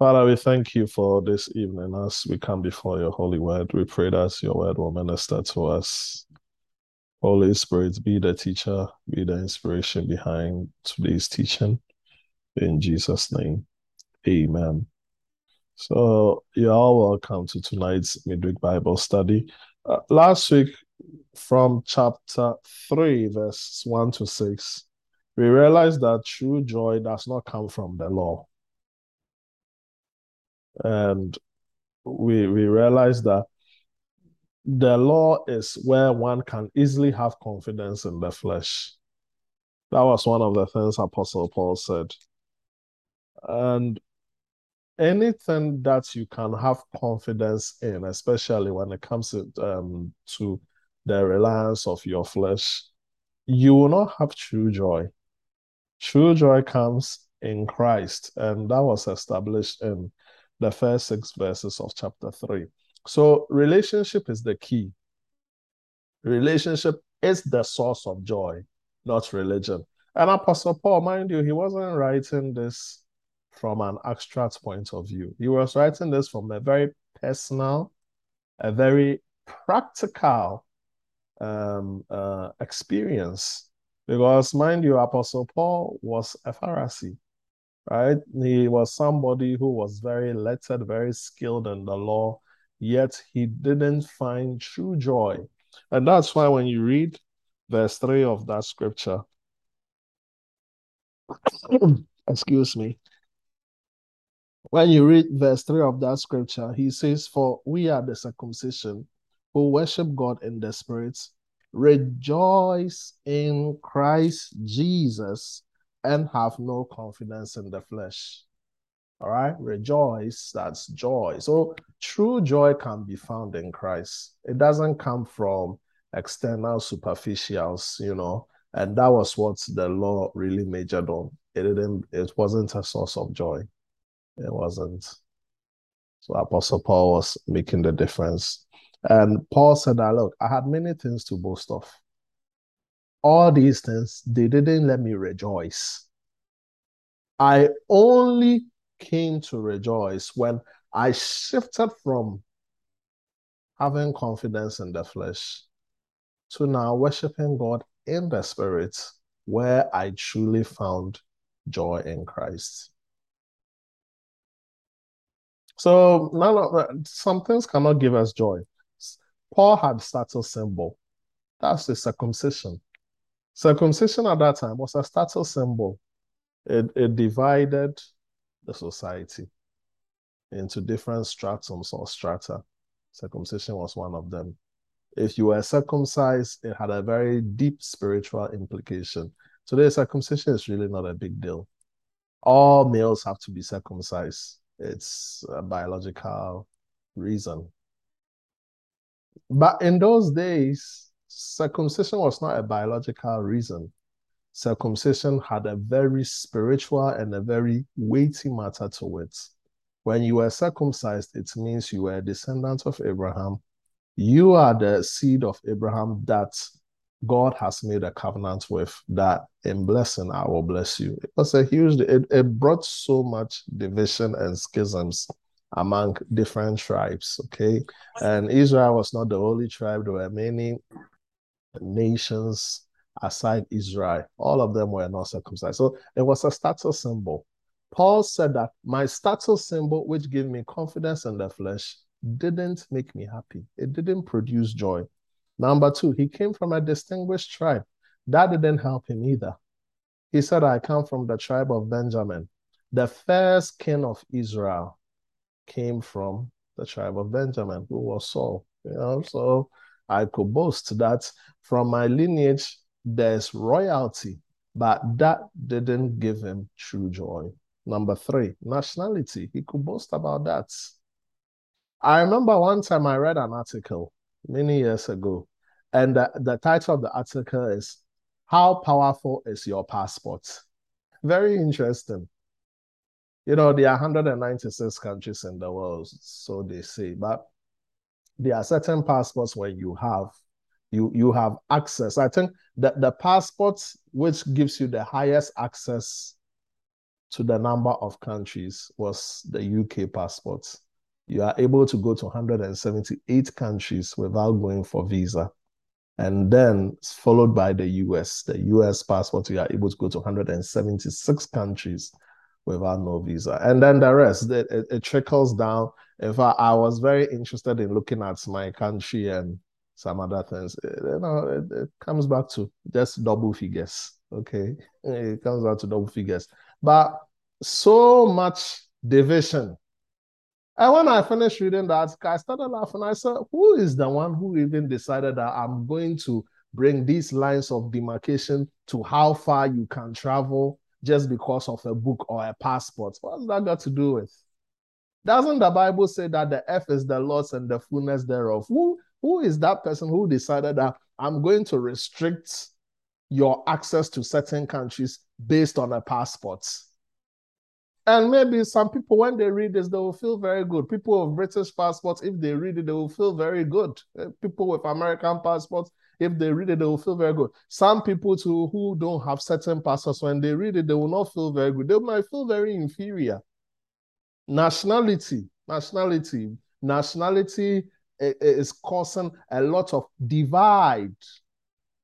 Father, we thank you for this evening as we come before your holy word. We pray that your word will minister to us. Holy Spirit, be the teacher, be the inspiration behind today's teaching. In Jesus' name, amen. So, you're all welcome to tonight's midweek Bible study. Uh, last week, from chapter 3, verses 1 to 6, we realized that true joy does not come from the law and we we realize that the law is where one can easily have confidence in the flesh. That was one of the things Apostle Paul said. And anything that you can have confidence in, especially when it comes to, um, to the reliance of your flesh, you will not have true joy. True joy comes in Christ, and that was established in the first six verses of chapter 3. So, relationship is the key. Relationship is the source of joy, not religion. And Apostle Paul, mind you, he wasn't writing this from an abstract point of view. He was writing this from a very personal, a very practical um, uh, experience. Because, mind you, Apostle Paul was a Pharisee right? He was somebody who was very lettered, very skilled in the law, yet he didn't find true joy. And that's why when you read verse 3 of that scripture, excuse me, when you read verse 3 of that scripture, he says, For we are the circumcision who worship God in the spirit, rejoice in Christ Jesus and have no confidence in the flesh. All right, rejoice, that's joy. So true joy can be found in Christ. It doesn't come from external superficials, you know, and that was what the law really majored on. It didn't, it wasn't a source of joy. It wasn't. So Apostle Paul was making the difference. And Paul said that, look, I had many things to boast of all these things, they didn't let me rejoice. I only came to rejoice when I shifted from having confidence in the flesh to now worshiping God in the spirit, where I truly found joy in Christ. So none of that, some things cannot give us joy. Paul had status symbol. That's the circumcision. Circumcision at that time was a status symbol. It, it divided the society into different stratums or strata. Circumcision was one of them. If you were circumcised, it had a very deep spiritual implication. Today, circumcision is really not a big deal. All males have to be circumcised. It's a biological reason. But in those days, circumcision was not a biological reason. Circumcision had a very spiritual and a very weighty matter to it. When you were circumcised, it means you were a descendant of Abraham. You are the seed of Abraham that God has made a covenant with that in blessing I will bless you. It was a huge, it, it brought so much division and schisms among different tribes. Okay. And Israel was not the only tribe, there were many nations aside Israel, all of them were not circumcised. So it was a status symbol. Paul said that my status symbol, which gave me confidence in the flesh, didn't make me happy. It didn't produce joy. Number two, he came from a distinguished tribe. That didn't help him either. He said, I come from the tribe of Benjamin. The first king of Israel came from the tribe of Benjamin, who was Saul. You know, so I could boast that from my lineage there's royalty, but that didn't give him true joy. Number three, nationality. He could boast about that. I remember one time I read an article many years ago, and the, the title of the article is How Powerful is Your Passport? Very interesting. You know, there are 196 countries in the world, so they say, but there are certain passports where you have you you have access. I think that the passport which gives you the highest access to the number of countries was the UK passport. You are able to go to 178 countries without going for visa. And then followed by the US. The US passport, you are able to go to 176 countries without no visa. And then the rest, it, it, it trickles down. In fact, I was very interested in looking at my country and some other things. You know, it, it comes back to just double figures. Okay. It comes back to double figures. But so much division. And when I finished reading that, I started laughing. I said, Who is the one who even decided that I'm going to bring these lines of demarcation to how far you can travel just because of a book or a passport. What's that got to do with? Doesn't the Bible say that the earth is the Lord's and the fullness thereof? Who, who is that person who decided that I'm going to restrict your access to certain countries based on a passport? And maybe some people, when they read this, they will feel very good. People with British passports, if they read it, they will feel very good. Eh, people with American passports, if they read it, they will feel very good. Some people too who don't have certain passports, when they read it, they will not feel very good. They might feel very inferior. Nationality, nationality, nationality eh, eh, is causing a lot of divide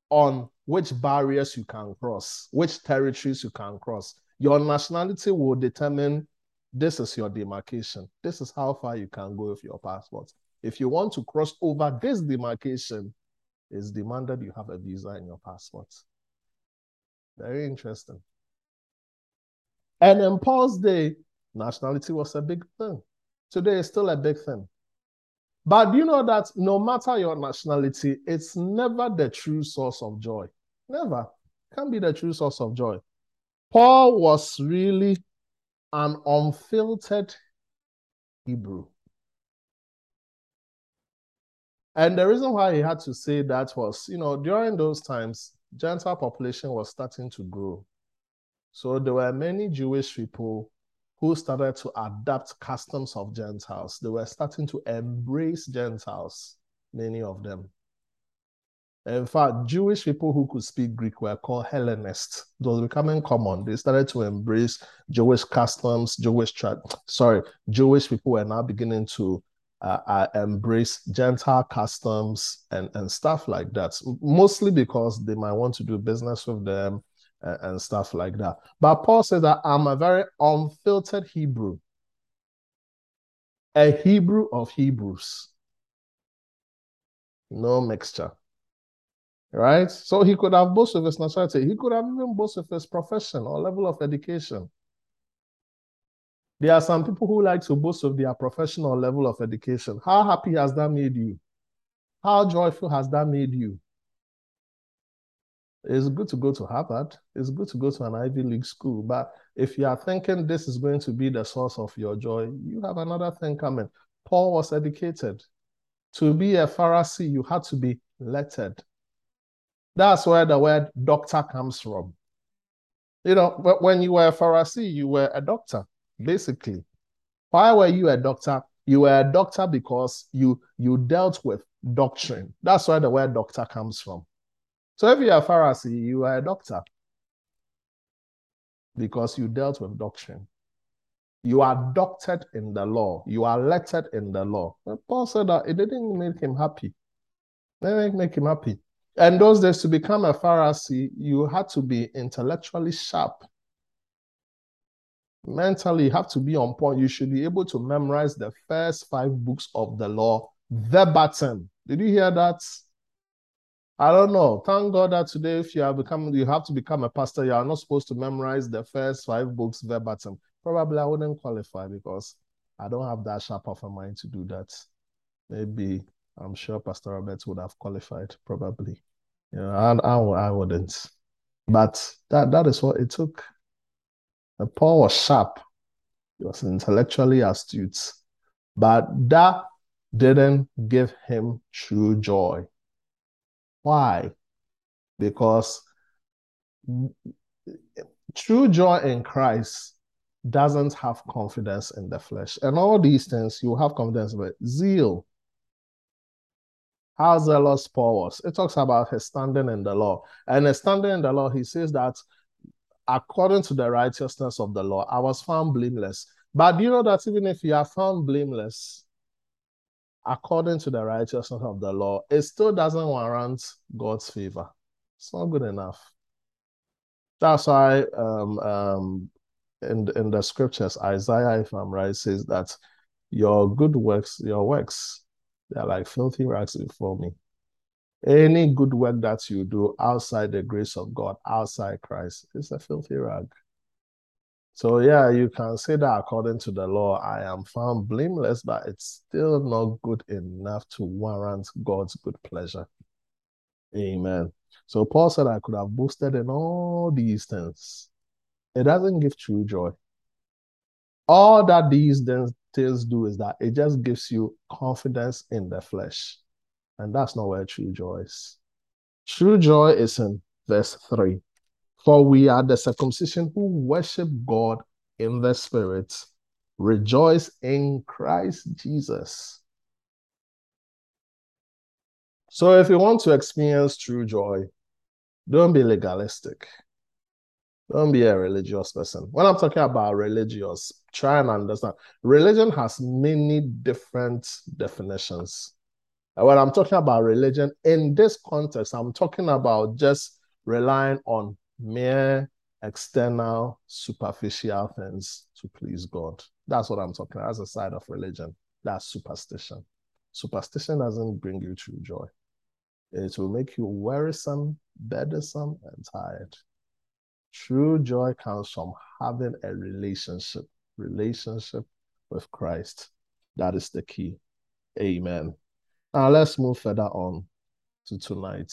on which barriers you can cross, which territories you can cross. Your nationality will determine this is your demarcation. This is how far you can go with your passport. If you want to cross over this demarcation, it's demanded you have a visa in your passport. Very interesting. And in Paul's day, nationality was a big thing. Today it's still a big thing. But you know that no matter your nationality, it's never the true source of joy. Never. Can be the true source of joy. Paul was really an unfiltered Hebrew. And the reason why he had to say that was, you know, during those times, Gentile population was starting to grow. So there were many Jewish people who started to adapt customs of Gentiles. They were starting to embrace Gentiles, many of them. In fact, Jewish people who could speak Greek were called Hellenists. It was becoming common. They started to embrace Jewish customs, Jewish, sorry, Jewish people were now beginning to uh, uh, embrace Gentile customs and, and stuff like that, mostly because they might want to do business with them and, stuff like that. But Paul says that I'm a very unfiltered Hebrew, a Hebrew of Hebrews, no mixture. Right? So he could have boasted of his nationality. He could have even boasted of his profession or level of education. There are some people who like to boast of their professional level of education. How happy has that made you? How joyful has that made you? It's good to go to Harvard. It's good to go to an Ivy League school. But if you are thinking this is going to be the source of your joy, you have another thing coming. Paul was educated. To be a Pharisee, you had to be lettered. That's where the word doctor comes from. You know, when you were a Pharisee, you were a doctor basically. Why were you a doctor? You were a doctor because you you dealt with doctrine. That's where the word doctor comes from. So if you're a Pharisee, you are a doctor because you dealt with doctrine. You are doctored in the law. You are lettered in the law. But Paul said that it didn't make him happy. It didn't make him happy. And those days, to become a Pharisee, you had to be intellectually sharp mentally you have to be on point. You should be able to memorize the first five books of the law verbatim. Did you hear that? I don't know. Thank God that today, if you have become, you have to become a pastor, you are not supposed to memorize the first five books verbatim. Probably I wouldn't qualify because I don't have that sharp of a mind to do that. Maybe I'm sure Pastor Robert would have qualified, probably. You know, I, I, I wouldn't. But that that is what it took. Paul was sharp. He was intellectually astute. But that didn't give him true joy. Why? Because true joy in Christ doesn't have confidence in the flesh. And all these things you have confidence with. Zeal. How zealous Paul was. It talks about his standing in the law. And his standing in the law, he says that according to the righteousness of the law, I was found blameless. But do you know that even if you are found blameless, according to the righteousness of the law, it still doesn't warrant God's favor. It's not good enough. That's why um, um, in, in the scriptures, Isaiah, if I'm right, says that your good works, your works, they're like filthy rags before me. Any good work that you do outside the grace of God, outside Christ, is a filthy rag. So, yeah, you can say that according to the law, I am found blameless, but it's still not good enough to warrant God's good pleasure. Amen. So, Paul said, I could have boasted in all these things. It doesn't give true joy. All that these things do is that it just gives you confidence in the flesh. And that's not where true joy is. True joy is in verse 3. For we are the circumcision who worship God in the Spirit, rejoice in Christ Jesus. So if you want to experience true joy, don't be legalistic. Don't be a religious person. When I'm talking about religious, try and understand. Religion has many different definitions. And when I'm talking about religion, in this context, I'm talking about just relying on mere external, superficial things to please God. That's what I'm talking about. That's a side of religion. That's superstition. Superstition doesn't bring you true joy. It will make you wearisome, burdensome, and tired. True joy comes from having a relationship, relationship with Christ. That is the key. Amen. Now let's move further on to tonight.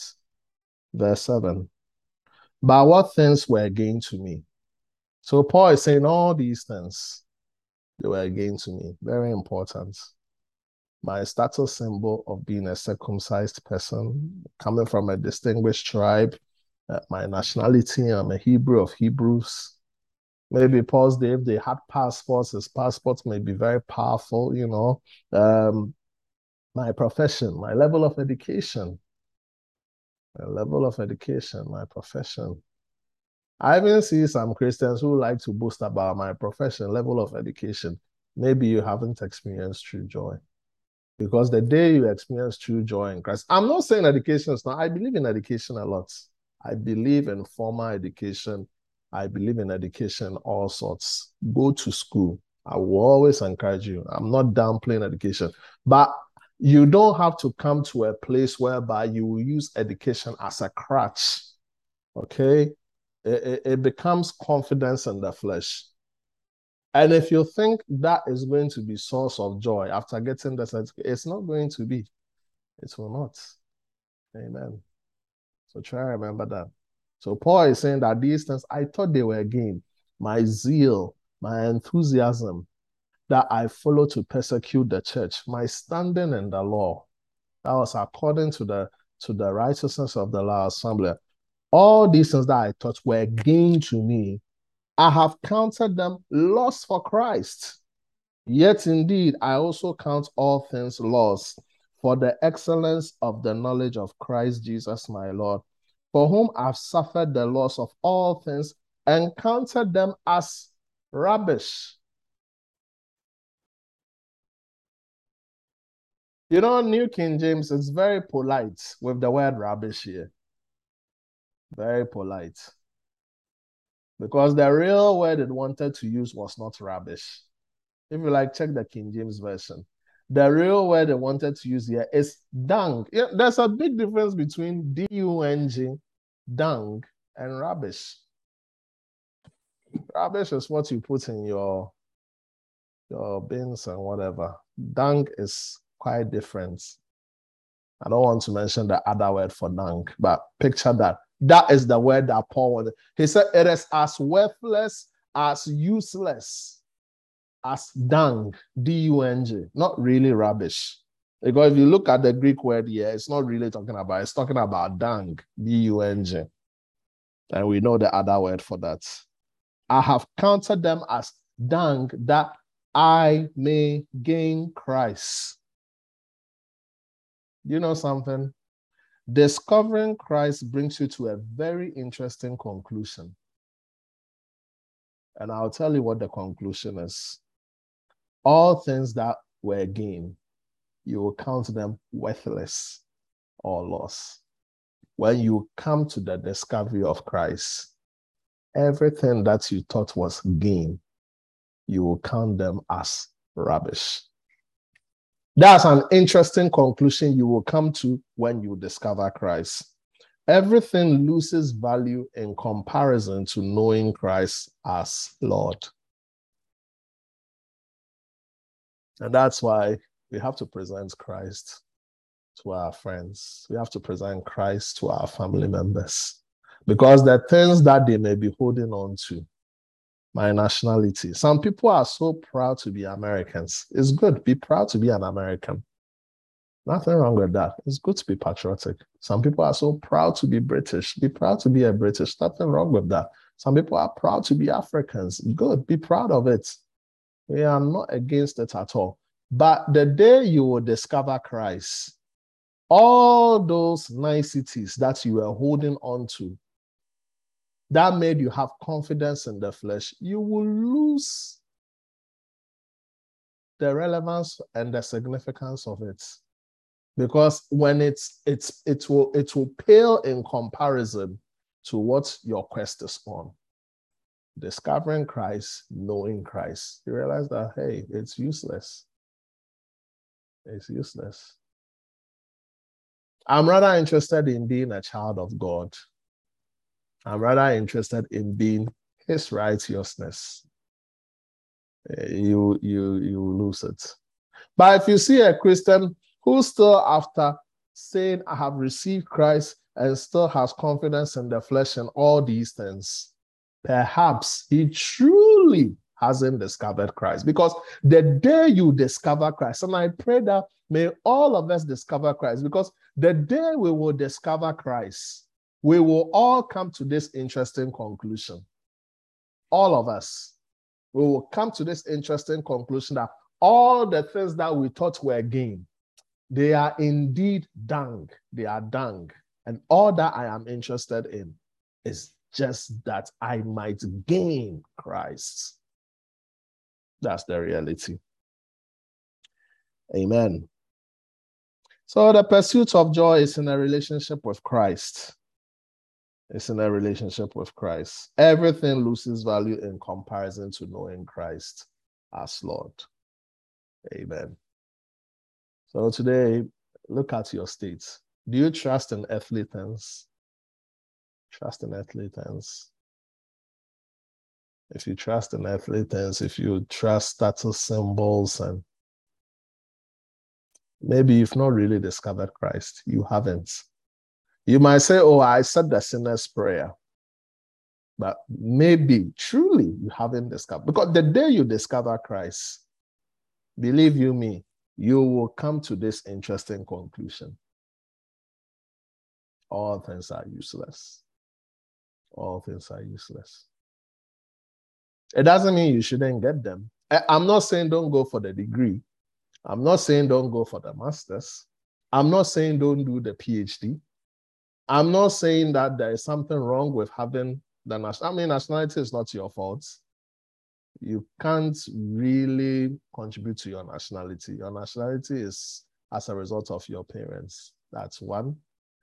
Verse 7. But what things were gained to me? So Paul is saying all these things, they were gained to me. Very important. My status symbol of being a circumcised person, coming from a distinguished tribe, uh, my nationality, I'm a Hebrew of Hebrews. Maybe Paul's day, if they had passports, his passports may be very powerful, you know. Um, my profession, my level of education, my level of education, my profession. I even see some Christians who like to boast about my profession, level of education. Maybe you haven't experienced true joy. Because the day you experience true joy in Christ, I'm not saying education is not, I believe in education a lot. I believe in formal education. I believe in education, all sorts. Go to school. I will always encourage you. I'm not downplaying education, but you don't have to come to a place whereby you will use education as a crutch. Okay? It, it, becomes confidence in the flesh. And if you think that is going to be source of joy after getting the it's not going to be. It will not. Amen. So try remember that. So Paul is saying that these things I thought they were gain. My zeal, my enthusiasm, that I follow to persecute the church, my standing in the law. That was according to the to the righteousness of the law assembly. All these things that I thought were gain to me, I have counted them loss for Christ. Yet indeed, I also count all things loss for the excellence of the knowledge of Christ Jesus my Lord, for whom I've suffered the loss of all things and counted them as rubbish You know, New King James is very polite with the word rubbish here. Very polite. Because the real word it wanted to use was not rubbish. If you like, check the King James Version. The real word they wanted to use here is dung. Yeah, there's a big difference between D-U-N-G, dung, and rubbish. Rubbish is what you put in your your bins and whatever. Dung is quite different. I don't want to mention the other word for dung, but picture that. That is the word that Paul wanted. He said it is as worthless, as useless as dung, D-U-N-G, not really rubbish. Because if you look at the Greek word here, it's not really talking about, it's talking about dung, D-U-N-G. And we know the other word for that. I have counted them as dung that I may gain Christ you know something? Discovering Christ brings you to a very interesting conclusion. And I'll tell you what the conclusion is. All things that were gain, you will count them worthless or loss. When you come to the discovery of Christ, everything that you thought was gain, you will count them as rubbish. That's an interesting conclusion you will come to when you discover Christ. Everything loses value in comparison to knowing Christ as Lord. And that's why we have to present Christ to our friends. We have to present Christ to our family members. Because the things that they may be holding on to, my nationality. Some people are so proud to be Americans. It's good. Be proud to be an American. Nothing wrong with that. It's good to be patriotic. Some people are so proud to be British. Be proud to be a British. Nothing wrong with that. Some people are proud to be Africans. Good. Be proud of it. We are not against it at all. But the day you will discover Christ, all those niceties that you were holding on to that made you have confidence in the flesh, you will lose the relevance and the significance of it. Because when it's it's it will it will pale in comparison to what your quest is on. Discovering Christ, knowing Christ, you realize that hey, it's useless. It's useless. I'm rather interested in being a child of God I'm rather interested in being his righteousness. Eh, you you you lose it. But if you see a Christian who still after saying I have received Christ and still has confidence in the flesh and all these things, perhaps he truly hasn't discovered Christ. Because the day you discover Christ, and I pray that may all of us discover Christ, because the day we will discover Christ, we will all come to this interesting conclusion. All of us, we will come to this interesting conclusion that all the things that we thought were gain, they are indeed dung. They are dung. And all that I am interested in is just that I might gain Christ. That's the reality. Amen. So the pursuit of joy is in a relationship with Christ. It's in a relationship with Christ. Everything loses value in comparison to knowing Christ as Lord. Amen. So today, look at your state. Do you trust in earthly things? Trust in earthly things. If you trust in earthly things, if you trust status symbols, and maybe you've not really discovered Christ, you haven't. You might say, Oh, I said the sinner's prayer. But maybe truly you haven't discovered. Because the day you discover Christ, believe you me, you will come to this interesting conclusion. All things are useless. All things are useless. It doesn't mean you shouldn't get them. I'm not saying don't go for the degree. I'm not saying don't go for the master's. I'm not saying don't do the PhD. I'm not saying that there is something wrong with having the national. I mean, nationality is not your fault. You can't really contribute to your nationality. Your nationality is as a result of your parents. That's one.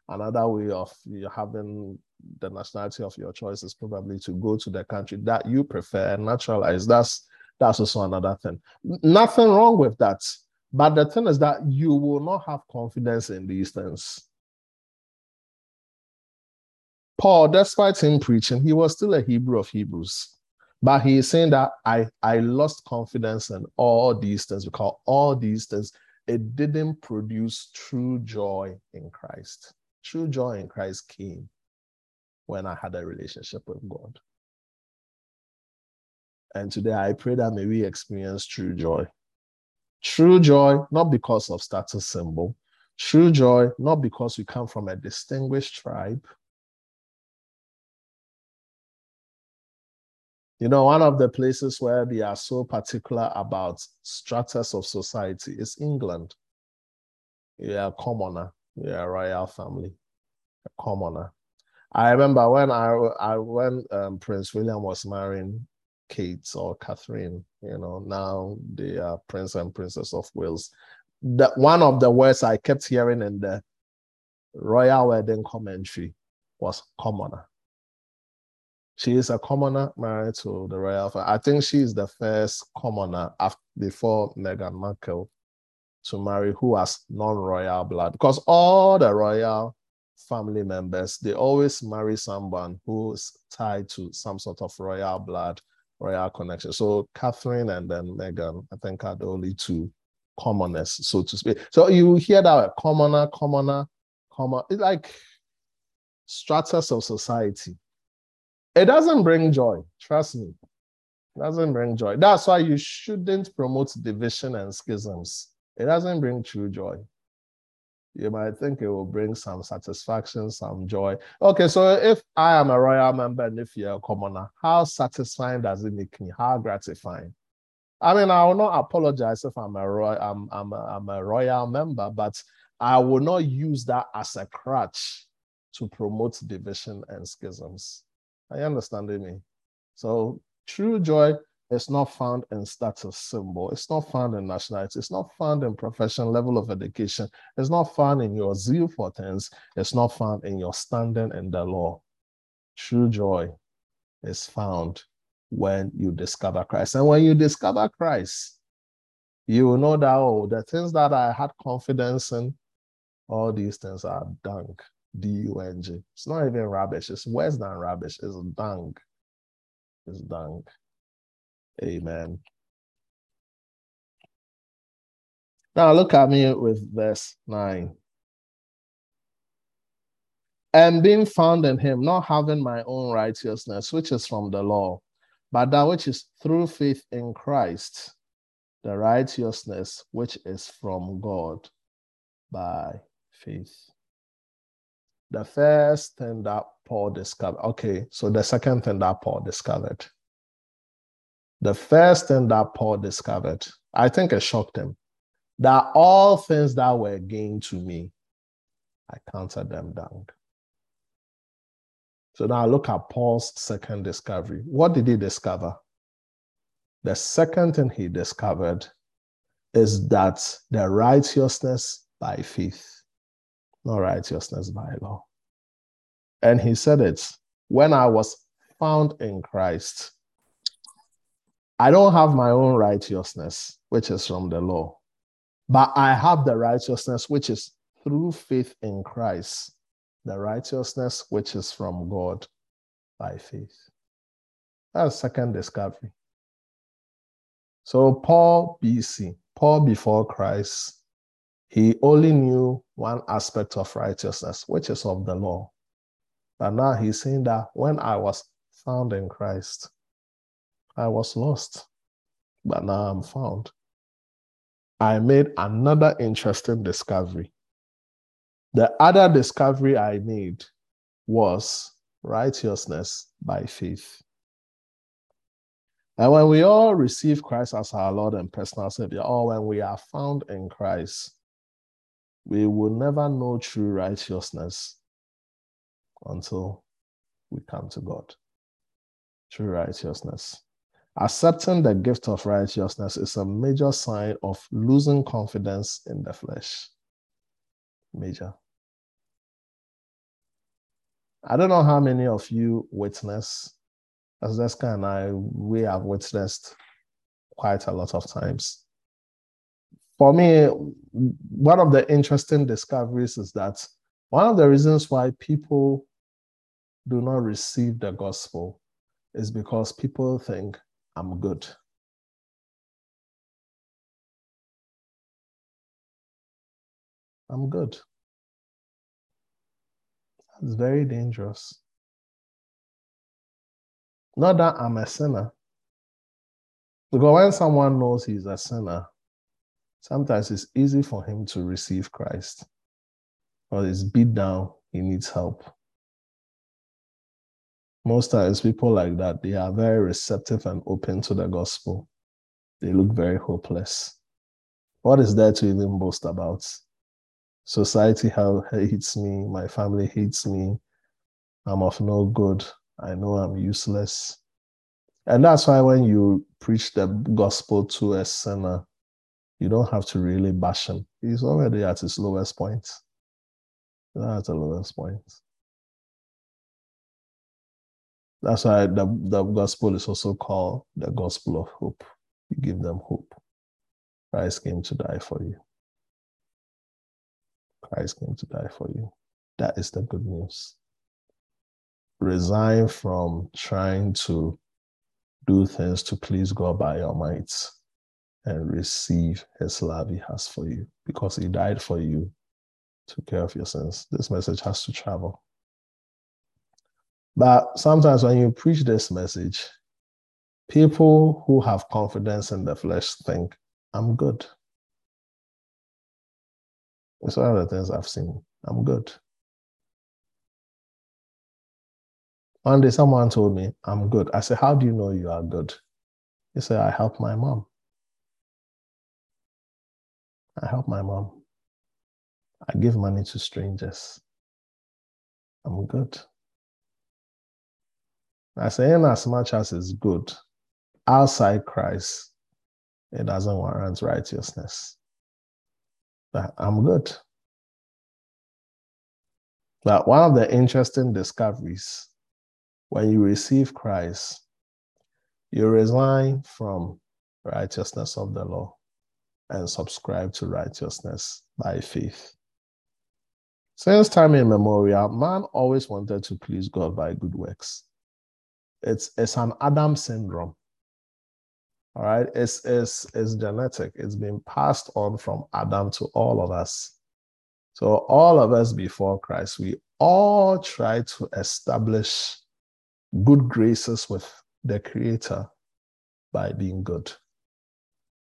Another way of you having the nationality of your choice is probably to go to the country that you prefer and naturalize. That's that's also another thing. Nothing wrong with that. But the thing is that you will not have confidence in these things Paul, despite him preaching, he was still a Hebrew of Hebrews. But he is saying that I, I lost confidence in all these things because all these things, it didn't produce true joy in Christ. True joy in Christ came when I had a relationship with God. And today I pray that may we experience true joy. True joy, not because of status symbol. True joy, not because we come from a distinguished tribe You know, one of the places where they are so particular about stratas of society is England. Yeah, a commoner. You Yeah, royal family, a commoner. I remember when I, I when um, Prince William was marrying Kate or Catherine. You know, now they are Prince and Princess of Wales. The, one of the words I kept hearing in the royal wedding commentary was commoner. She is a commoner married to the royal family. I think she is the first commoner after, before Meghan Markle to marry who has non-royal blood. Because all the royal family members they always marry someone who's tied to some sort of royal blood royal connection. So catherine and then meghan i think are the only two commoners so to speak. So you hear that commoner commoner common it's like stratus of society it doesn't bring joy trust me it doesn't bring joy that's why you shouldn't promote division and schisms it doesn't bring true joy. You might think it will bring some satisfaction, some joy. Okay, so if I am a royal member and if you're a commoner, how satisfying does it make me? How gratifying? I mean, I will not apologize if I'm a royal, I'm, I'm, a, I'm a royal member, but I will not use that as a crutch to promote division and schisms. Are you understanding me? So true joy is not found in status symbol. It's not found in nationality. It's not found in profession level of education. It's not found in your zeal for things. It's not found in your standing in the law. True joy is found when you discover Christ. And when you discover Christ, you will know that, oh, the things that I had confidence in, all these things are dung. D-U-N-G. It's not even rubbish. It's worse than rubbish. It's dung. It's dung. Amen. Now look at me with verse 9. And being found in him, not having my own righteousness, which is from the law, but that which is through faith in Christ, the righteousness which is from God by faith. The first thing that Paul discovered, okay, so the second thing that Paul discovered the first thing that Paul discovered, I think it shocked him, that all things that were gain to me, I counted them down. So now look at Paul's second discovery. What did he discover? The second thing he discovered is that the righteousness by faith, not righteousness by law. And he said it when I was found in Christ, I don't have my own righteousness, which is from the law, but I have the righteousness which is through faith in Christ, the righteousness which is from God by faith. That's second discovery. So, Paul BC, Paul before Christ, he only knew one aspect of righteousness, which is of the law. But now he's saying that when I was found in Christ, I was lost, but now I'm found. I made another interesting discovery. The other discovery I made was righteousness by faith. And when we all receive Christ as our Lord and personal Savior, or when we are found in Christ, we will never know true righteousness until we come to God. True righteousness. Accepting the gift of righteousness is a major sign of losing confidence in the flesh. Major. I don't know how many of you witness, as Jessica and I, we have witnessed quite a lot of times. For me, one of the interesting discoveries is that one of the reasons why people do not receive the gospel is because people think I'm good. I'm good. That's very dangerous. Not that I'm a sinner. Because when someone knows he's a sinner, sometimes it's easy for him to receive Christ. but he's beat down, he needs help. Most times people like that they are very receptive and open to the gospel. They look very hopeless. What is there to even boast about? Society hates me my family hates me i'm of no good i know i'm useless. And that's why when you preach the gospel to a sinner, you don't have to really bash him. He's already at his lowest point. That's the lowest point. That's why the, the gospel is also called the gospel of hope. You give them hope. Christ came to die for you. Christ came to die for you. That is the good news. Resign from trying to do things to please God by your might and receive his love he has for you because he died for you, took care of your sins. This message has to travel. But sometimes when you preach this message, people who have confidence in the flesh think, I'm good. It's one of the things I've seen. I'm good. One day someone told me, I'm good. I said, How do you know you are good? He said, I help my mom. I help my mom. I give money to strangers. I'm good. I say, in as much as it's good, outside Christ, it doesn't warrant righteousness. But I'm good. But one of the interesting discoveries when you receive Christ, you resign from righteousness of the law and subscribe to righteousness by faith. Since time immemorial, man always wanted to please God by good works. It's, it's an Adam syndrome. All right, it's, it's, it's genetic. It's been passed on from Adam to all of us. So, all of us before Christ, we all try to establish good graces with the Creator by being good.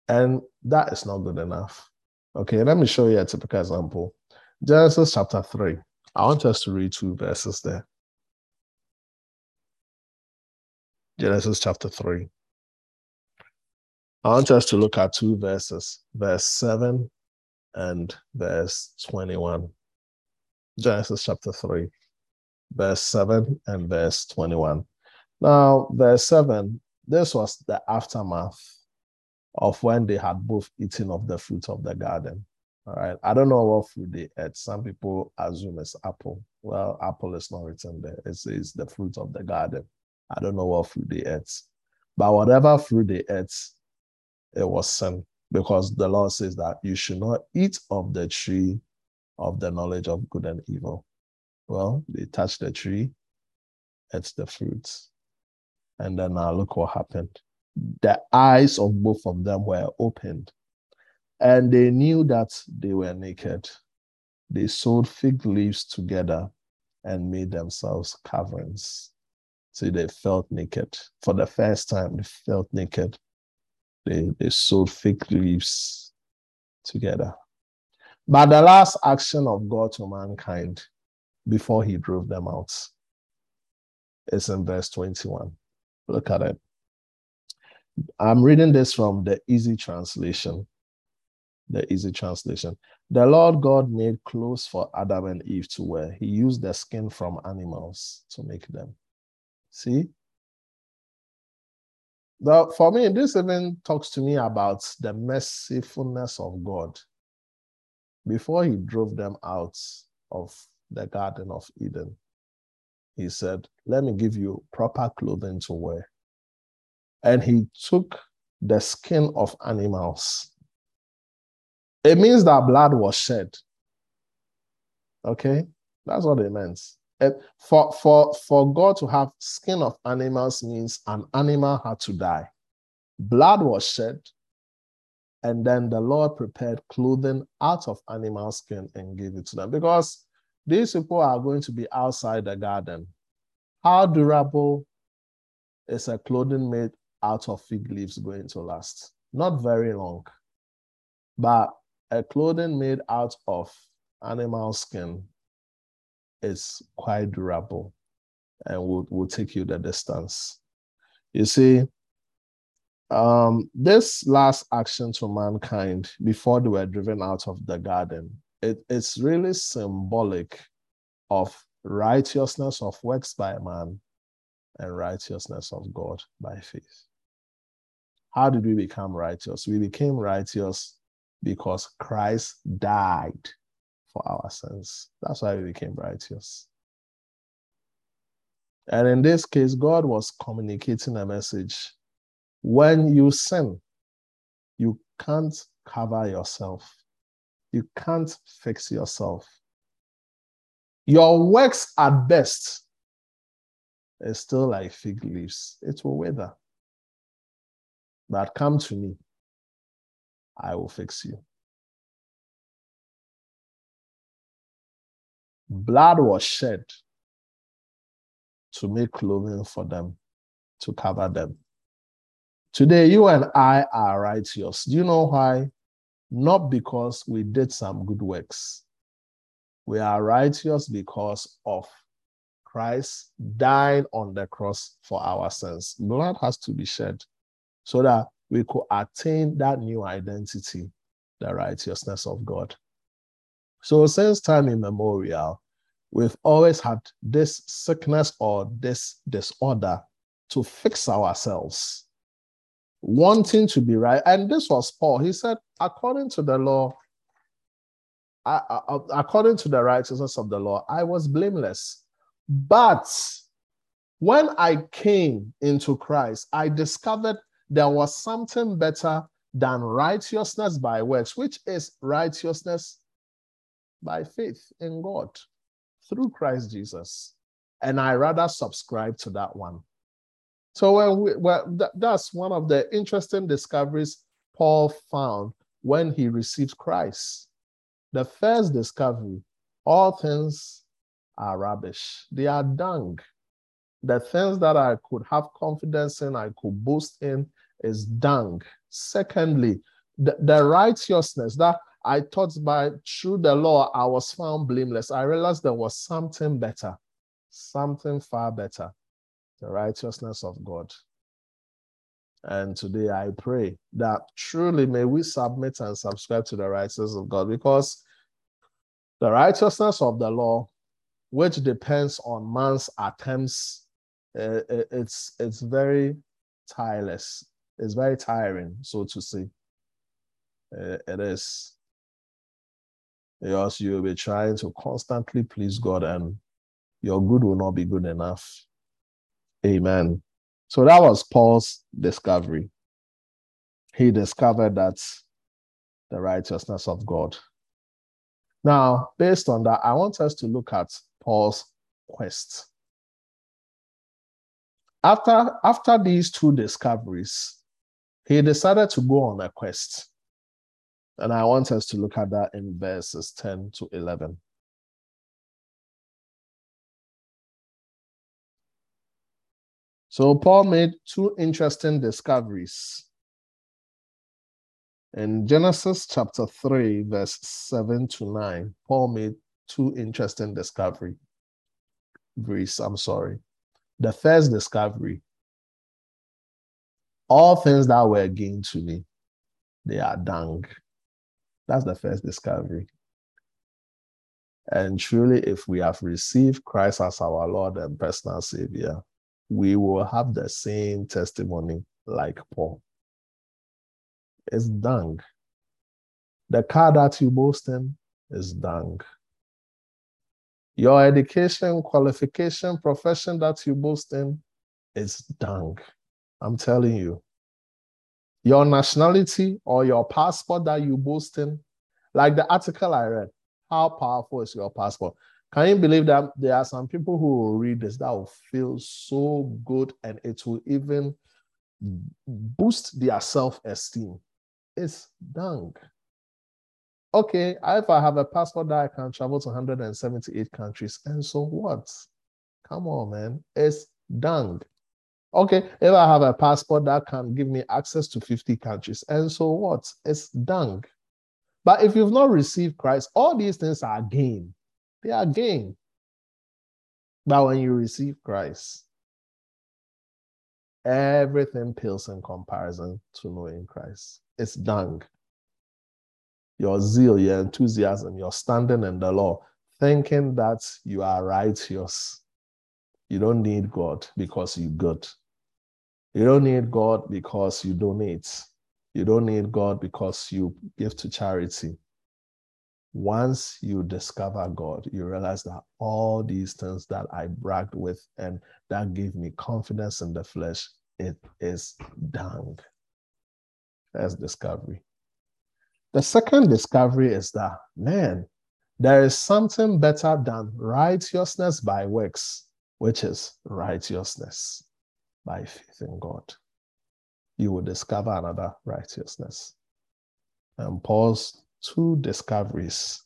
And that is not good enough. Okay, let me show you a typical example. Genesis chapter 3. I want us to read two verses there. Genesis chapter 3. I want us to look at two verses, verse 7 and verse 21. Genesis chapter 3, verse 7 and verse 21. Now, verse 7, this was the aftermath of when they had both eaten of the fruit of the garden. All right. I don't know what fruit they ate. Some people assume it's apple. Well, apple is not written there. It says the fruit of the garden. I don't know what fruit they ate. But whatever fruit they ate, it was sin because the law says that you should not eat of the tree of the knowledge of good and evil. Well, they touched the tree, ate the fruits. And then now look what happened the eyes of both of them were opened, and they knew that they were naked. They sewed fig leaves together and made themselves coverings. See, they felt naked. For the first time, they felt naked. They, they sewed fig leaves together. But the last action of God to mankind before he drove them out is in verse 21. Look at it. I'm reading this from the easy translation. The easy translation. The Lord God made clothes for Adam and Eve to wear. He used the skin from animals to make them. See? Now, for me, this even talks to me about the mercifulness of God. Before he drove them out of the Garden of Eden, he said, Let me give you proper clothing to wear and he took the skin of animals. It means that blood was shed. Okay? That's what it means. for, for, for God to have skin of animals means an animal had to die. Blood was shed, and then the Lord prepared clothing out of animal skin and gave it to them because these people are going to be outside the garden. How durable is a clothing made out of fig leaves going to last? Not very long. But a clothing made out of animal skin is quite durable and will, will take you the distance. You see, um, this last action to mankind before they were driven out of the garden, it, it's really symbolic of righteousness of works by man and righteousness of God by faith. How did we become righteous? We became righteous because Christ died for our sins. That's why we became righteous. And in this case, God was communicating a message. When you sin, you can't cover yourself, you can't fix yourself. Your works at best is still like fig leaves, it will wither. But come to me, I will fix you. Blood was shed to make clothing for them, to cover them. Today, you and I are righteous. Do you know why? Not because we did some good works. We are righteous because of Christ dying on the cross for our sins. Blood has to be shed so that we could attain that new identity, the righteousness of God. So, since time immemorial, we've always had this sickness or this disorder to fix ourselves, wanting to be right. And this was Paul. He said, according to the law, I, I, according to the righteousness of the law, I was blameless. But when I came into Christ, I discovered there was something better than righteousness by works, which is righteousness by faith in God through Christ Jesus. And I rather subscribe to that one. So when we, well, th- that's one of the interesting discoveries Paul found when he received Christ. The first discovery all things are rubbish, they are dung. The things that I could have confidence in, I could boast in, is dung. Secondly, the, the righteousness that I thought by through the law I was found blameless. I realized there was something better, something far better, the righteousness of God. And today I pray that truly may we submit and subscribe to the righteousness of God because the righteousness of the law, which depends on man's attempts, uh, it's it's very tireless. It's very tiring, so to say. Uh, it is because you'll be trying to constantly please God and your good will not be good enough. Amen. So that was Paul's discovery. He discovered that the righteousness of God. Now, based on that, I want us to look at Paul's quest. After, after these two discoveries, he decided to go on a quest. And I want us to look at that in verses 10 to 11. So Paul made two interesting discoveries. In Genesis chapter 3, verse 7 to 9, Paul made two interesting discoveries. I'm sorry. The first discovery all things that were gained to me, they are dung. That's the first discovery. And truly, if we have received Christ as our Lord and personal Savior, we will have the same testimony like Paul. It's dung. The car that you boast in is dung. Your education, qualification, profession that you boast in is dung. I'm telling you. Your nationality or your passport that you boast in, like the article I read, how powerful is your passport? Can you believe that there are some people who will read this that will feel so good and it will even boost their self esteem? It's dung. Okay, if I have a passport that I can travel to 178 countries, and so what? Come on, man. It's dung. Okay, if I have a passport that can give me access to 50 countries, and so what? It's dung. But if you've not received Christ, all these things are gain. They are gain. But when you receive Christ, everything pales in comparison to knowing Christ. It's dung. Your zeal, your enthusiasm, your standing in the law, thinking that you are righteous You don't need God because you're good. You don't need God because you donate. You don't need God because you give to charity. Once you discover God, you realize that all these things that I bragged with and that gave me confidence in the flesh, it is dung. First discovery. The second discovery is that, man, there is something better than righteousness by works, which is righteousness by faith in God. You will discover another righteousness. And Paul's two discoveries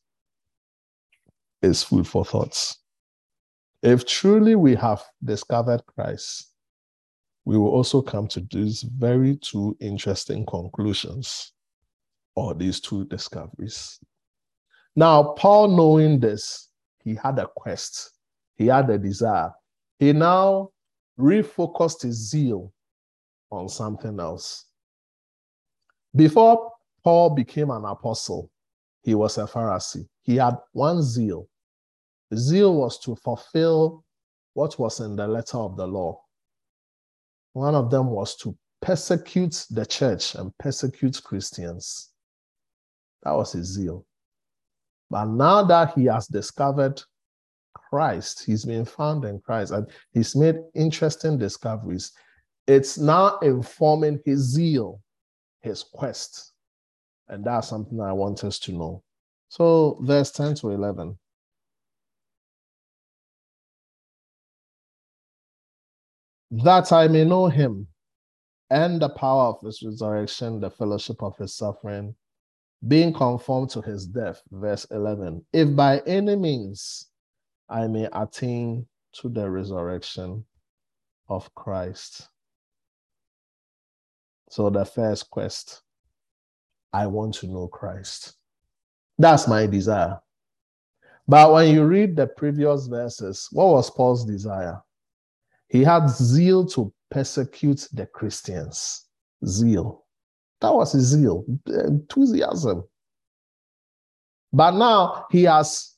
is food for thoughts. If truly we have discovered Christ, we will also come to these very two interesting conclusions or these two discoveries. Now, Paul, knowing this, he had a quest, he had a desire. He now refocused his zeal on something else. Before Paul became an apostle, he was a Pharisee. He had one zeal. The zeal was to fulfill what was in the letter of the law. One of them was to persecute the church and persecute Christians. That was his zeal. But now that he has discovered Christ, he's been found in Christ, and he's made interesting discoveries. It's now informing his zeal, his quest. And that's something I want us to know. So, verse 10 to 11. That I may know him and the power of his resurrection, the fellowship of his suffering, being conformed to his death. Verse 11. If by any means I may attain to the resurrection of Christ. So, the first quest I want to know Christ. That's my desire. But when you read the previous verses, what was Paul's desire? He had zeal to persecute the Christians. Zeal. That was his zeal, enthusiasm. But now he has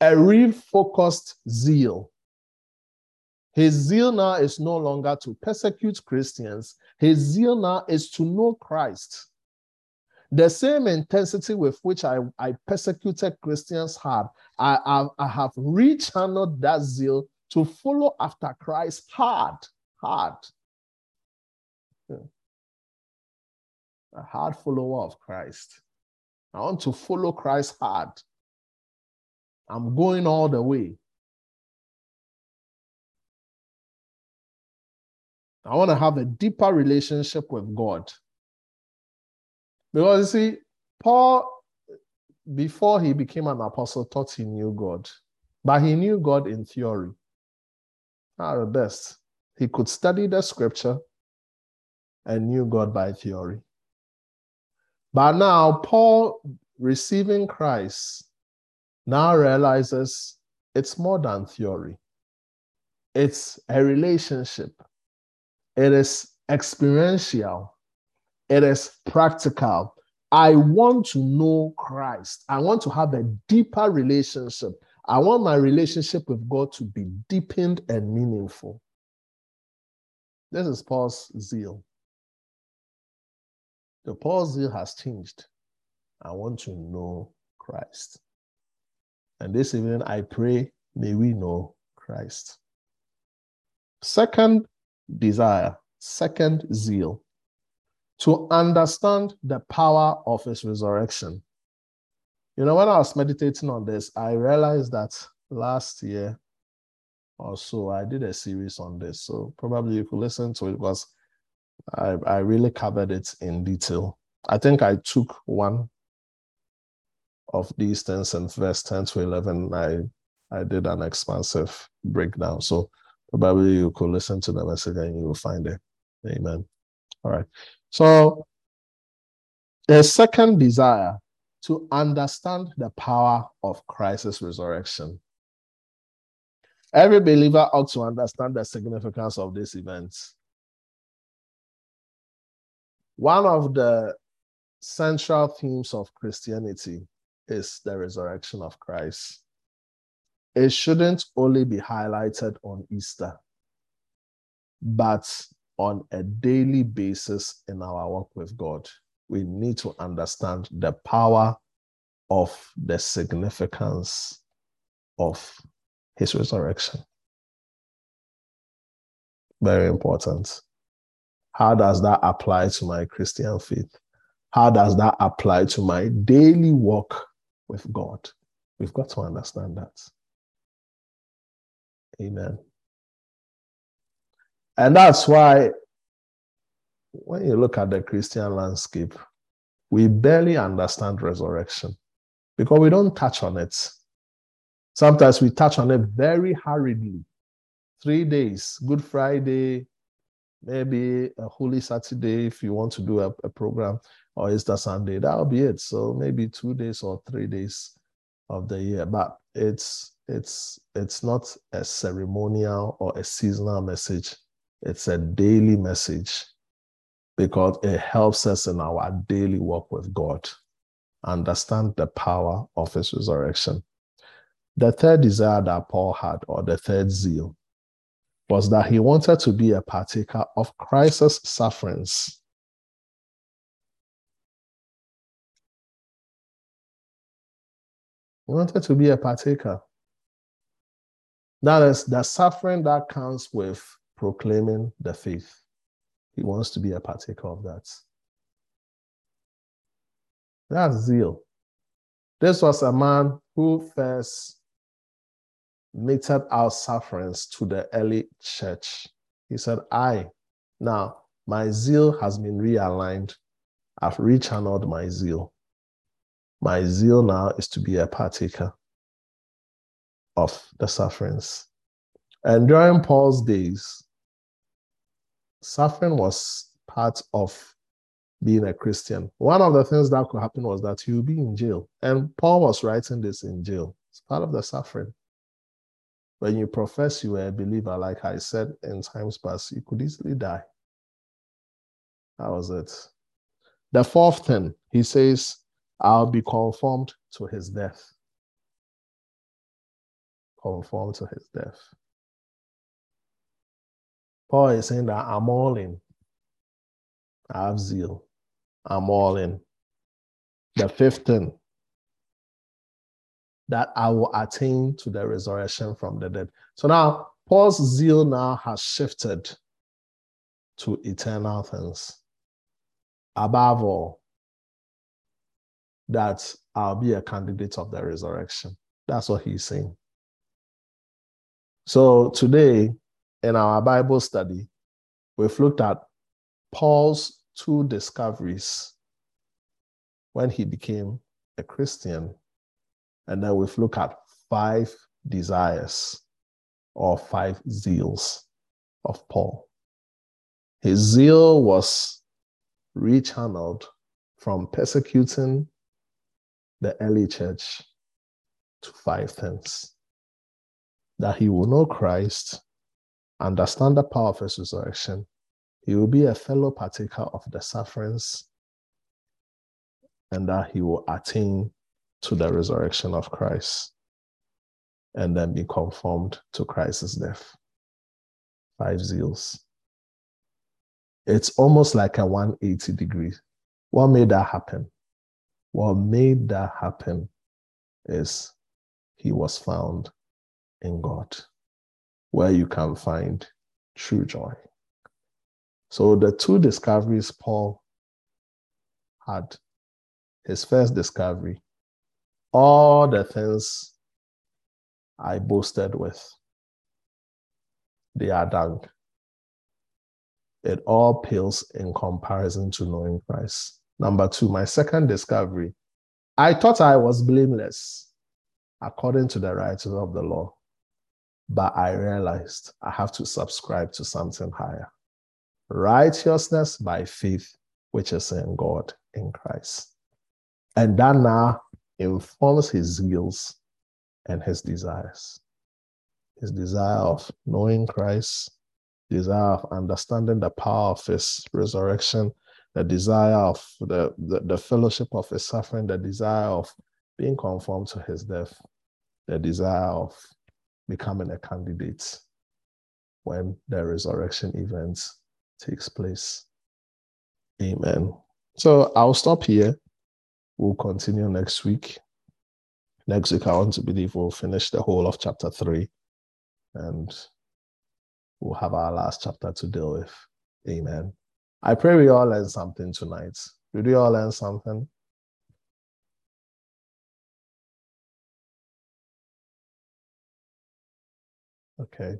a refocused zeal. His zeal now is no longer to persecute Christians. His zeal now is to know Christ. The same intensity with which I, I persecuted Christians had, I, I, I have rechanneled that zeal to follow after Christ hard, hard. A hard follower of Christ. I want to follow Christ hard. I'm going all the way. I want to have a deeper relationship with God. Because you see, Paul, before he became an apostle, thought he knew God, but he knew God in theory. At the best, he could study the scripture and knew God by theory. But now, Paul receiving Christ now realizes it's more than theory, it's a relationship, it is experiential, it is practical. I want to know Christ. I want to have a deeper relationship. I want my relationship with God to be deepened and meaningful. This is Paul's zeal. The zeal has changed. I want to know Christ. And this evening, I pray, may we know Christ. Second desire, second zeal, to understand the power of his resurrection. You know, when I was meditating on this, I realized that last year or so, I did a series on this. So probably you could listen to it because I, I really covered it in detail. I think I took one of these things in verse 10 to 11, I, I did an expansive breakdown. So probably you could listen to the message and you will find it. Amen. All right. So the second desire to understand the power of Christ's resurrection. Every believer ought to understand the significance of this event. One of the central themes of Christianity is the resurrection of Christ. it shouldn't only be highlighted on Easter, but on a daily basis in our work with God. We need to understand the power of the significance of his resurrection. Very important. How does that apply to my Christian faith? How does that apply to my daily walk with God? We've got to understand that. Amen. And that's why when you look at the Christian landscape, we barely understand resurrection because we don't touch on it. Sometimes we touch on it very hurriedly. Three days, Good Friday, maybe a Holy Saturday if you want to do a, a program, or Easter Sunday. That'll be it. So maybe two days or three days of the year. But it's it's it's not a ceremonial or a seasonal message. It's a daily message because it helps us in our daily walk with God. Understand the power of his resurrection. The third desire that Paul had, or the third zeal, was that he wanted to be a partaker of Christ's sufferings. He wanted to be a partaker. That is the suffering that comes with proclaiming the faith. He wants to be a partaker of that. That's zeal. This was a man who first meted out sufferings to the early church. He said, I, now my zeal has been realigned. I've rechanneled my zeal. My zeal now is to be a partaker of the sufferings. And during Paul's days, suffering was part of being a Christian. One of the things that could happen was that you would be in jail. And Paul was writing this in jail. It's part of the suffering. When you profess you are a believer, like I said in times past, you could easily die. That was it. The fourth thing, he says, I'll be conformed to his death. Conformed to his death. Paul is saying that I'm all in. I have zeal. I'm all in. The fifth thing, that I will attain to the resurrection from the dead. So now Paul's zeal now has shifted to eternal things. Above all, that I'll be a candidate of the resurrection. That's what he's saying. So today, in our Bible study, we've looked at Paul's two discoveries when he became a Christian. And then we've looked at five desires or five zeals of Paul. His zeal was rechanneled from persecuting the early church to five things that he will know Christ, understand the power of his resurrection, he will be a fellow partaker of the sufferings, and that he will attain to the resurrection of Christ and then be conformed to Christ's death. Five zeals. It's almost like a 180 degree. What made that happen? What made that happen is he was found in God, where you can find true joy. So, the two discoveries Paul had his first discovery, all the things I boasted with, they are dung. It all pales in comparison to knowing Christ. Number two, my second discovery. I thought I was blameless according to the writings of the law, but I realized I have to subscribe to something higher righteousness by faith, which is in God in Christ. And that now informs his zeals and his desires. His desire of knowing Christ, desire of understanding the power of his resurrection, the desire of the, the, the fellowship of his suffering, the desire of being conformed to his death, the desire of becoming a candidate when the resurrection event takes place. Amen. So I'll stop here. We'll continue next week. Next week, I want to believe we'll finish the whole of chapter three and we'll have our last chapter to deal with. Amen. I pray we all learn something tonight. Did we all learn something? Okay.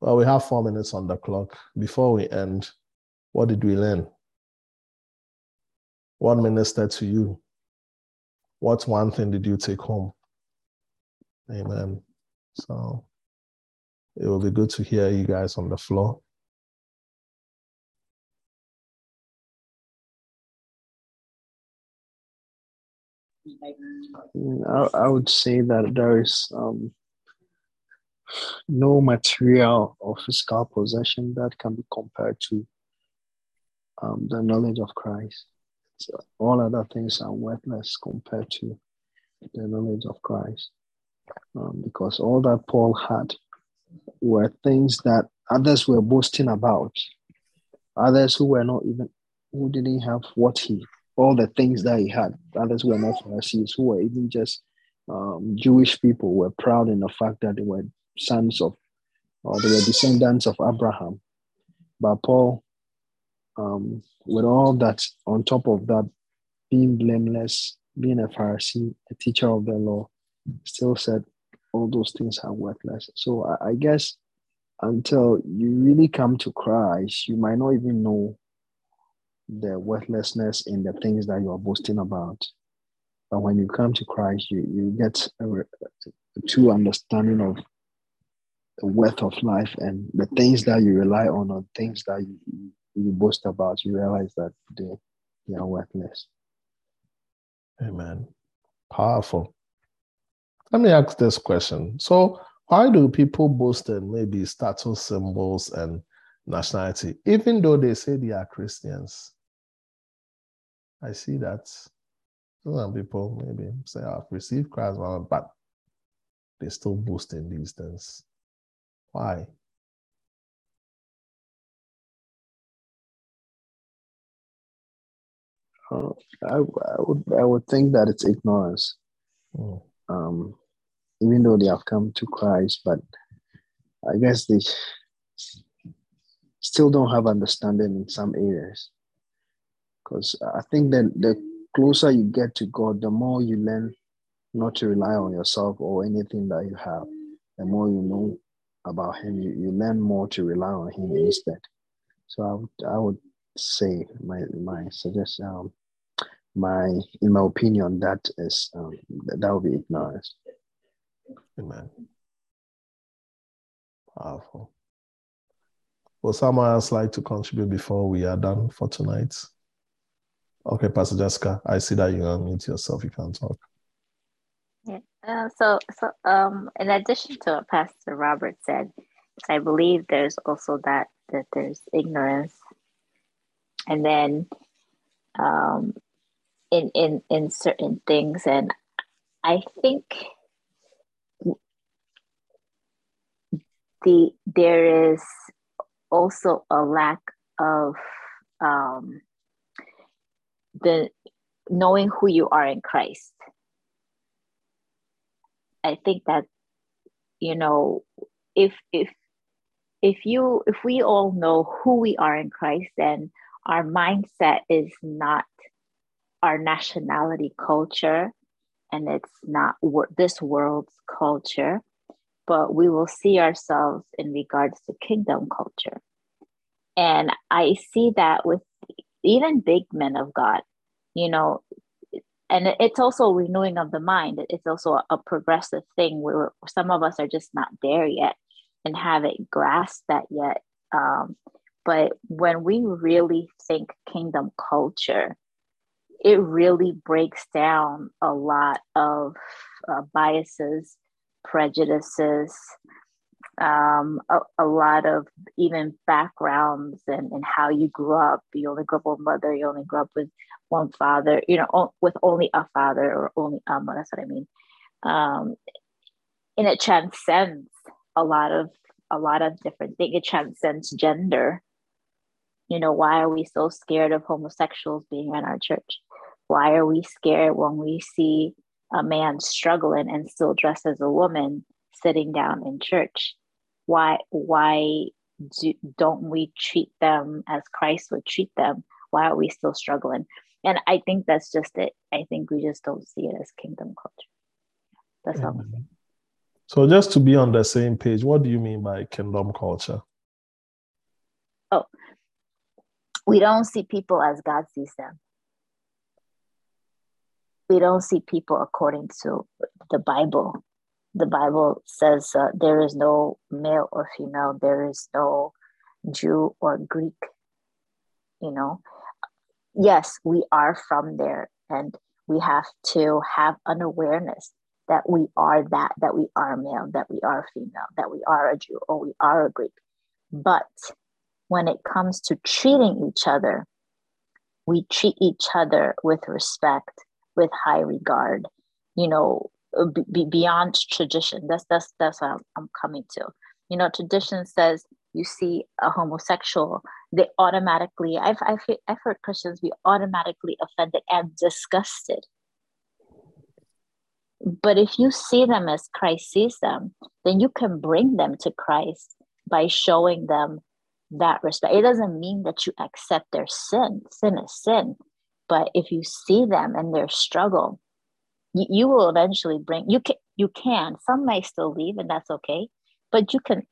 Well, we have four minutes on the clock. Before we end, what did we learn? What ministered to you? What one thing did you take home? Amen. So it will be good to hear you guys on the floor. I, I would say that there is um, no material or physical possession that can be compared to um, the knowledge of Christ. So all other things are worthless compared to the knowledge of Christ. Um, because all that Paul had were things that others were boasting about, others who were not even, who didn't have what he, all the things that he had, others were not Pharisees, who were even just um, Jewish people, were proud in the fact that they were sons of, or they were descendants of Abraham. But Paul, um, with all that, on top of that, being blameless, being a Pharisee, a teacher of the law, still said all those things are worthless. So I, I guess until you really come to Christ, you might not even know the worthlessness in the things that you are boasting about. But when you come to Christ, you, you get a, a true understanding of the worth of life and the things that you rely on or things that you, you boast about, you realize that they, they are worthless. Amen. Powerful. Let me ask this question. So, why do people boast in maybe status symbols and nationality, even though they say they are Christians? I see that some people maybe say oh, I've received Christ, but they still boast in these things. Why? I, I would I would think that it's ignorance. Mm. Um, even though they have come to Christ, but I guess they still don't have understanding in some areas. Because I think that the closer you get to God, the more you learn not to rely on yourself or anything that you have, the more you know about Him, you, you learn more to rely on Him instead. So I would, I would say my my suggestion, um, my in my opinion, that is um, that would be ignorance. Amen. Powerful. Will someone else like to contribute before we are done for tonight? Okay, Pastor Jessica, I see that you unmute yourself. You can talk. Yeah. Uh, so, so um, in addition to what Pastor Robert said, I believe there's also that that there's ignorance, and then um, in in in certain things, and I think the there is also a lack of um, the knowing who you are in Christ. I think that you know if if if you if we all know who we are in Christ, then our mindset is not our nationality culture and it's not this world's culture but we will see ourselves in regards to kingdom culture. And I see that with even big men of God, you know, and it's also renewing of the mind. It's also a progressive thing where some of us are just not there yet and haven't grasped that yet. Um, but when we really think kingdom culture, it really breaks down a lot of uh, biases prejudices, um, a, a, lot of even backgrounds and, and how you grew up. You only grew up with mother, you only grew up with one father, you know, with only a father or only a mother. That's what I mean. Um, and it transcends a lot of a lot of different things. It transcends gender. You know, why are we so scared of homosexuals being in our church? Why are we scared when we see a man struggling and still dressed as a woman sitting down in church? Why why do, don't we treat them as Christ would treat them? Why are we still struggling? And I think that's just it. I think we just don't see it as kingdom culture. That's all. Mm. So just to be on the same page, what do you mean by kingdom culture? Oh, we don't see people as God sees them. We don't see people according to the Bible. The Bible says uh, there is no male or female, there is no Jew or Greek. You know, yes, we are from there and we have to have an awareness that we are that, that we are male, that we are female, that we are a Jew or we are a Greek. But when it comes to treating each other, we treat each other with respect, with high regard, you know, uh, be, beyond tradition. That's that's that's what I'm, I'm coming to. You know, tradition says you see a homosexual, they automatically. I've I've I've heard Christians be automatically offended and disgusted but if you see them as Christ sees them, then you can bring them to Christ by showing them that respect. It doesn't mean that you accept their sin. Sin is sin. But if you see them and their struggle, you, you will eventually bring you can you can. Some may still leave, and that's okay. But you can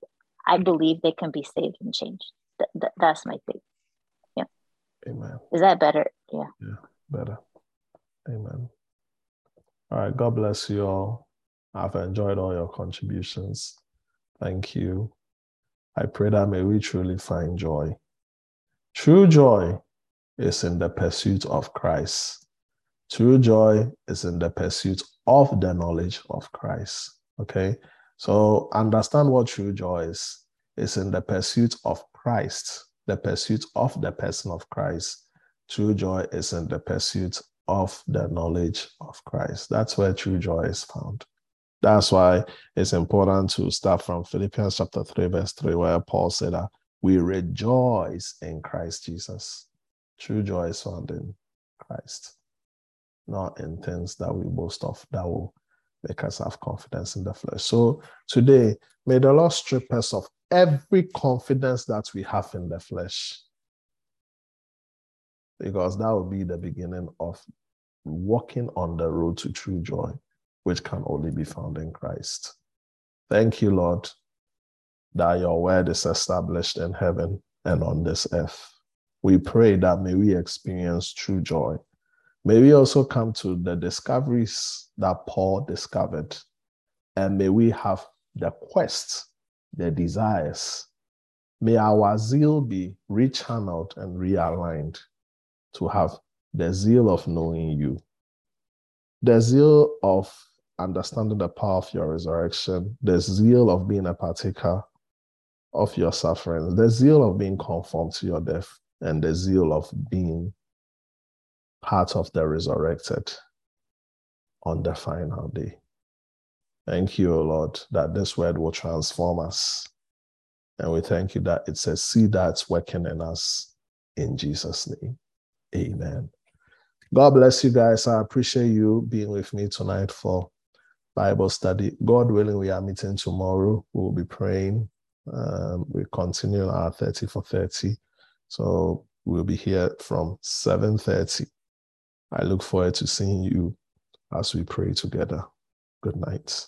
I believe they can be saved and changed. Th- th- that's my thing. Yeah. Amen. Is that better? Yeah. Yeah, better. Amen. All right. God bless you all. I've enjoyed all your contributions. Thank you. I pray that may we truly find joy. True joy is in the pursuit of Christ. True joy is in the pursuit of the knowledge of Christ. Okay. So understand what true joy is. It's in the pursuit of Christ, the pursuit of the person of Christ. True joy is in the pursuit of the knowledge of Christ. That's where true joy is found. That's why it's important to start from Philippians chapter 3, verse 3, where Paul said that we rejoice in Christ Jesus. True joy is found in Christ, not in things that we boast of that will make us have confidence in the flesh. So today, may the Lord strip us of every confidence that we have in the flesh because that will be the beginning of walking on the road to true joy, which can only be found in Christ. Thank you, Lord, that your word is established in heaven and on this earth. We pray that may we experience true joy. May we also come to the discoveries that Paul discovered, and may we have the quest, the desires. May our zeal be rechanneled and realigned to have the zeal of knowing you, the zeal of understanding the power of your resurrection, the zeal of being a partaker of your sufferings, the zeal of being conformed to your death, and the zeal of being part of the resurrected on the final day. Thank you, o Lord, that this word will transform us. And we thank you that it's a seed that's working in us in Jesus' name. Amen. God bless you guys. I appreciate you being with me tonight for Bible study. God willing, we are meeting tomorrow. We'll be praying. Um, we continue our 30 for 30. So we'll be here from 7:30. I look forward to seeing you as we pray together. Good night.